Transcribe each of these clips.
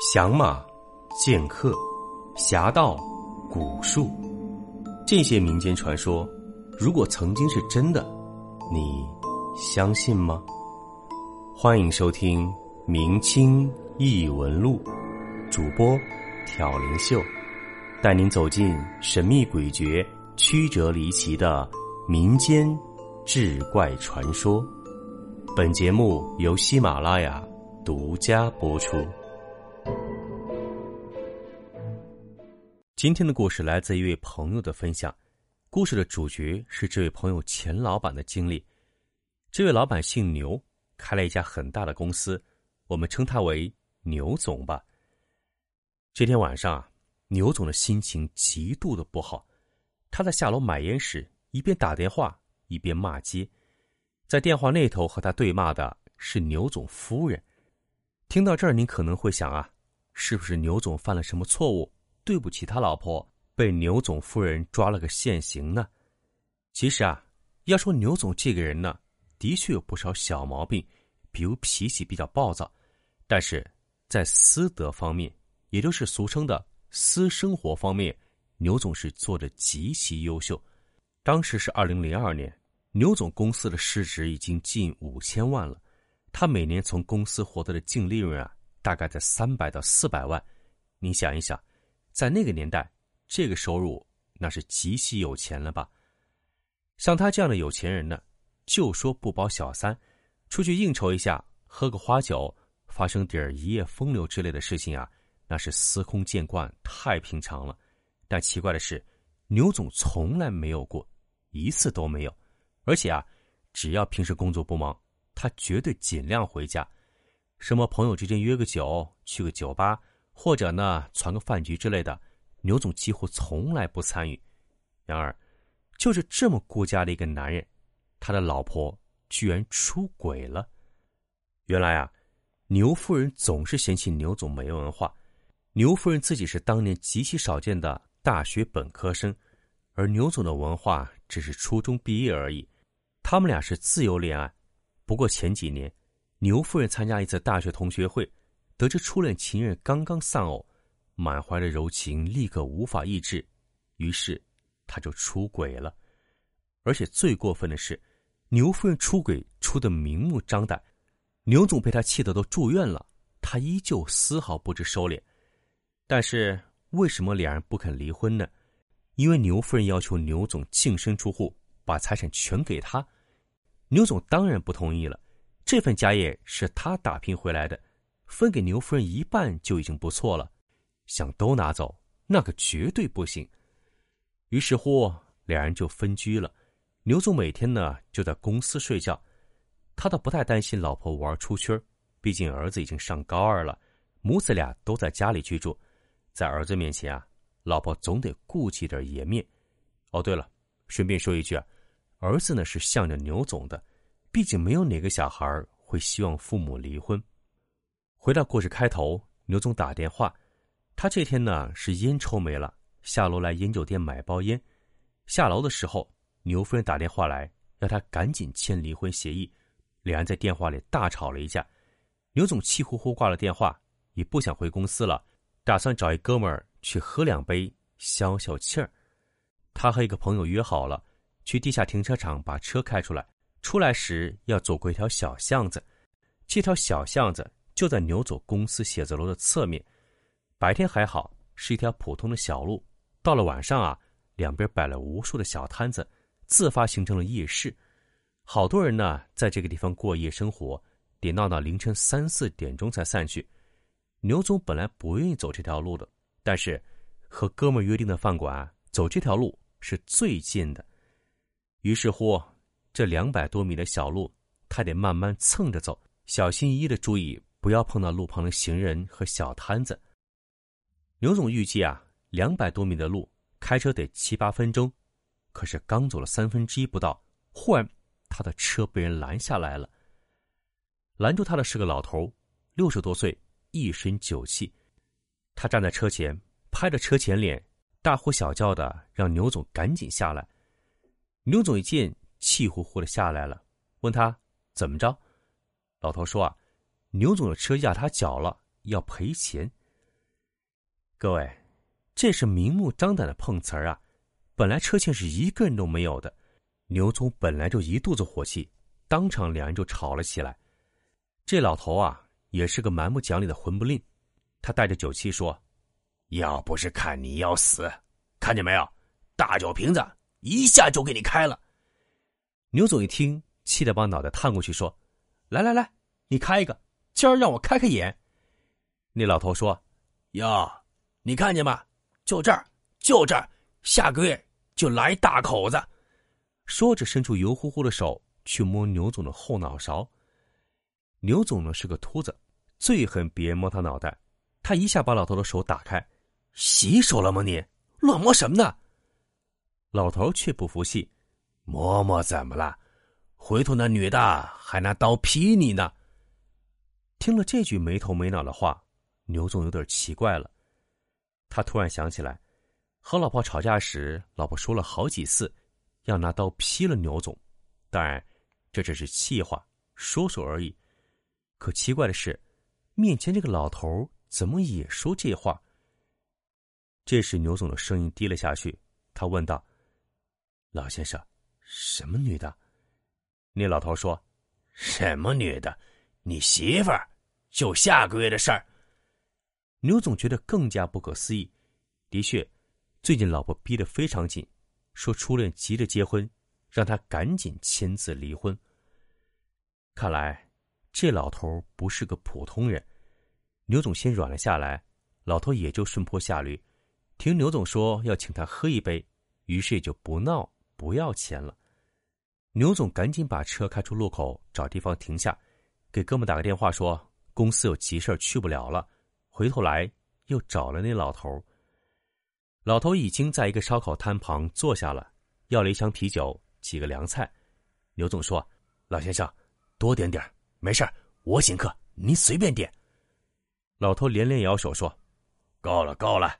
降马、剑客、侠盗、蛊术，这些民间传说，如果曾经是真的，你相信吗？欢迎收听《明清异闻录》，主播挑灵秀，带您走进神秘诡谲、曲折离奇的民间志怪传说。本节目由喜马拉雅独家播出。今天的故事来自一位朋友的分享，故事的主角是这位朋友钱老板的经历。这位老板姓牛，开了一家很大的公司，我们称他为牛总吧。这天晚上啊，牛总的心情极度的不好，他在下楼买烟时，一边打电话一边骂街，在电话那头和他对骂的是牛总夫人。听到这儿，您可能会想啊，是不是牛总犯了什么错误？对不起，他老婆被牛总夫人抓了个现行呢。其实啊，要说牛总这个人呢，的确有不少小毛病，比如脾气比较暴躁，但是在私德方面，也就是俗称的私生活方面，牛总是做的极其优秀。当时是二零零二年，牛总公司的市值已经近五千万了，他每年从公司获得的净利润啊，大概在三百到四百万。你想一想。在那个年代，这个收入那是极其有钱了吧？像他这样的有钱人呢，就说不包小三，出去应酬一下，喝个花酒，发生点一夜风流之类的事情啊，那是司空见惯，太平常了。但奇怪的是，牛总从来没有过，一次都没有。而且啊，只要平时工作不忙，他绝对尽量回家。什么朋友之间约个酒，去个酒吧。或者呢，传个饭局之类的，牛总几乎从来不参与。然而，就是这么顾家的一个男人，他的老婆居然出轨了。原来啊，牛夫人总是嫌弃牛总没文化。牛夫人自己是当年极其少见的大学本科生，而牛总的文化只是初中毕业而已。他们俩是自由恋爱。不过前几年，牛夫人参加一次大学同学会。得知初恋情人刚刚丧偶，满怀的柔情立刻无法抑制，于是他就出轨了。而且最过分的是，牛夫人出轨出的明目张胆，牛总被他气得都住院了，他依旧丝毫不知收敛。但是为什么两人不肯离婚呢？因为牛夫人要求牛总净身出户，把财产全给他。牛总当然不同意了，这份家业是他打拼回来的。分给牛夫人一半就已经不错了，想都拿走那可绝对不行。于是乎，两人就分居了。牛总每天呢就在公司睡觉，他倒不太担心老婆玩出圈毕竟儿子已经上高二了，母子俩都在家里居住，在儿子面前啊，老婆总得顾忌点颜面。哦，对了，顺便说一句啊，儿子呢是向着牛总的，毕竟没有哪个小孩会希望父母离婚。回到故事开头，牛总打电话，他这天呢是烟抽没了，下楼来烟酒店买包烟。下楼的时候，牛夫人打电话来，要他赶紧签离婚协议。两人在电话里大吵了一架，牛总气呼呼挂了电话，也不想回公司了，打算找一哥们儿去喝两杯消消气儿。他和一个朋友约好了，去地下停车场把车开出来，出来时要走过一条小巷子，这条小巷子。就在牛总公司写字楼的侧面，白天还好，是一条普通的小路。到了晚上啊，两边摆了无数的小摊子，自发形成了夜市。好多人呢，在这个地方过夜生活，得闹到凌晨三四点钟才散去。牛总本来不愿意走这条路的，但是和哥们约定的饭馆走这条路是最近的。于是乎，这两百多米的小路，他得慢慢蹭着走，小心翼翼的注意。不要碰到路旁的行人和小摊子。牛总预计啊，两百多米的路开车得七八分钟，可是刚走了三分之一不到，忽然他的车被人拦下来了。拦住他的是个老头，六十多岁，一身酒气。他站在车前，拍着车前脸，大呼小叫的让牛总赶紧下来。牛总一见，气呼呼的下来了，问他怎么着。老头说啊。牛总的车压他脚了，要赔钱。各位，这是明目张胆的碰瓷儿啊！本来车钱是一个人都没有的，牛总本来就一肚子火气，当场两人就吵了起来。这老头啊，也是个蛮不讲理的混不吝，他带着酒气说：“要不是看你要死，看见没有，大酒瓶子一下就给你开了。”牛总一听，气得把脑袋探过去说：“来来来，你开一个，今儿让我开开眼。”那老头说：“哟，你看见吗？就这儿，就这儿，下个月就来大口子。”说着，伸出油乎乎的手去摸牛总的后脑勺。牛总呢是个秃子，最恨别人摸他脑袋，他一下把老头的手打开：“洗手了吗？你乱摸什么呢？”老头却不服气：“摸摸怎么了？回头那女的还拿刀劈你呢。”听了这句没头没脑的话。牛总有点奇怪了，他突然想起来，和老婆吵架时，老婆说了好几次要拿刀劈了牛总。当然，这只是气话，说说而已。可奇怪的是，面前这个老头怎么也说这话？这时，牛总的声音低了下去，他问道：“老先生，什么女的？”那老头说：“什么女的？你媳妇儿，就下个月的事儿。”牛总觉得更加不可思议。的确，最近老婆逼得非常紧，说初恋急着结婚，让他赶紧签字离婚。看来这老头不是个普通人。牛总先软了下来，老头也就顺坡下驴，听牛总说要请他喝一杯，于是也就不闹不要钱了。牛总赶紧把车开出路口，找地方停下，给哥们打个电话说公司有急事去不了了。回头来，又找了那老头。老头已经在一个烧烤摊旁坐下了，要了一箱啤酒，几个凉菜。牛总说：“老先生，多点点没事我请客，您随便点。”老头连连摇手说：“够了，够了。”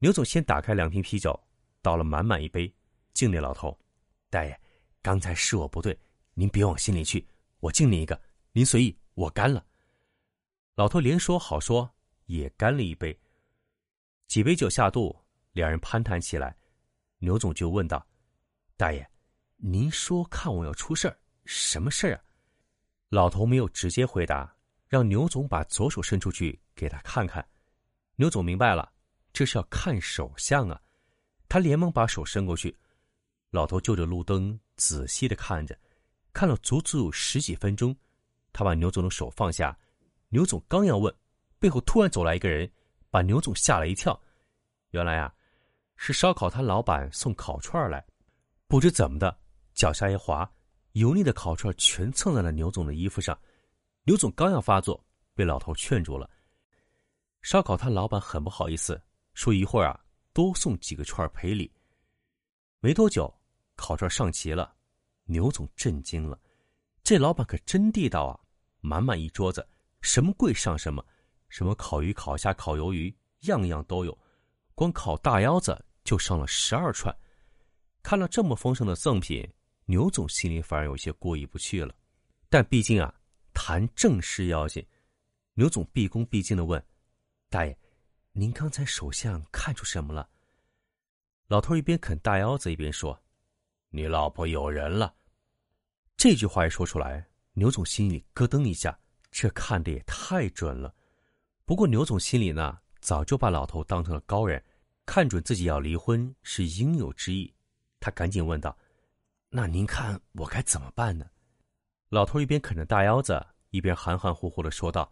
牛总先打开两瓶啤酒，倒了满满一杯，敬那老头：“大爷，刚才是我不对，您别往心里去。我敬您一个，您随意，我干了。”老头连说好说，也干了一杯。几杯酒下肚，两人攀谈起来。牛总就问道：“大爷，您说看我要出事儿，什么事儿啊？”老头没有直接回答，让牛总把左手伸出去给他看看。牛总明白了，这是要看手相啊。他连忙把手伸过去。老头就着路灯仔细的看着，看了足足有十几分钟。他把牛总的手放下。牛总刚要问，背后突然走来一个人，把牛总吓了一跳。原来啊，是烧烤摊老板送烤串来，不知怎么的，脚下一滑，油腻的烤串全蹭在了牛总的衣服上。牛总刚要发作，被老头劝住了。烧烤摊老板很不好意思，说一会儿啊，多送几个串赔礼。没多久，烤串上齐了，牛总震惊了，这老板可真地道啊，满满一桌子。什么贵上什么，什么烤鱼、烤虾、烤鱿鱼，样样都有。光烤大腰子就上了十二串。看了这么丰盛的赠品，牛总心里反而有些过意不去了。但毕竟啊，谈正事要紧。牛总毕恭毕敬的问：“大爷，您刚才手相看出什么了？”老头一边啃大腰子一边说：“你老婆有人了。”这句话一说出来，牛总心里咯噔一下。这看的也太准了，不过牛总心里呢，早就把老头当成了高人，看准自己要离婚是应有之意。他赶紧问道：“那您看我该怎么办呢？”老头一边啃着大腰子，一边含含糊糊的说道：“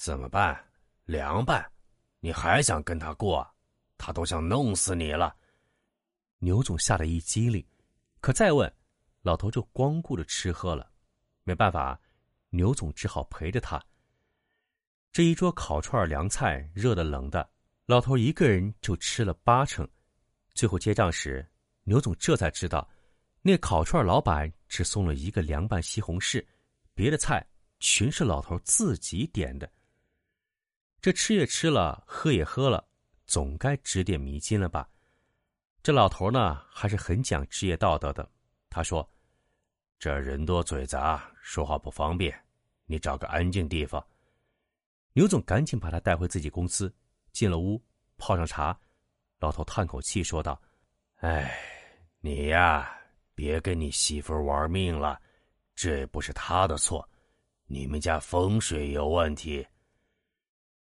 怎么办？凉拌？你还想跟他过？他都想弄死你了。”牛总吓得一激灵，可再问，老头就光顾着吃喝了。没办法。牛总只好陪着他。这一桌烤串凉菜，热的冷的，老头一个人就吃了八成。最后结账时，牛总这才知道，那烤串老板只送了一个凉拌西红柿，别的菜全是老头自己点的。这吃也吃了，喝也喝了，总该指点迷津了吧？这老头呢，还是很讲职业道德的。他说。这人多嘴杂，说话不方便，你找个安静地方。牛总赶紧把他带回自己公司，进了屋，泡上茶。老头叹口气说道：“哎，你呀，别跟你媳妇玩命了，这不是她的错，你们家风水有问题。”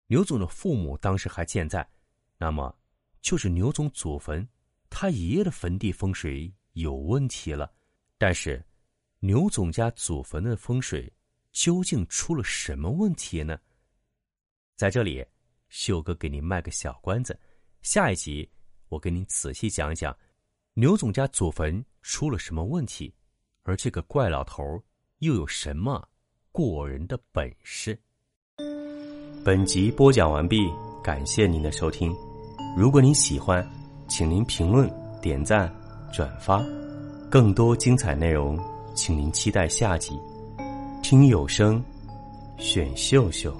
牛总的父母当时还健在，那么就是牛总祖坟，他爷爷的坟地风水有问题了。但是，牛总家祖坟的风水究竟出了什么问题呢？在这里，秀哥给您卖个小关子，下一集我给您仔细讲讲牛总家祖坟出了什么问题，而这个怪老头又有什么过人的本事。本集播讲完毕，感谢您的收听。如果您喜欢，请您评论、点赞、转发。更多精彩内容，请您期待下集。听有声，选秀秀。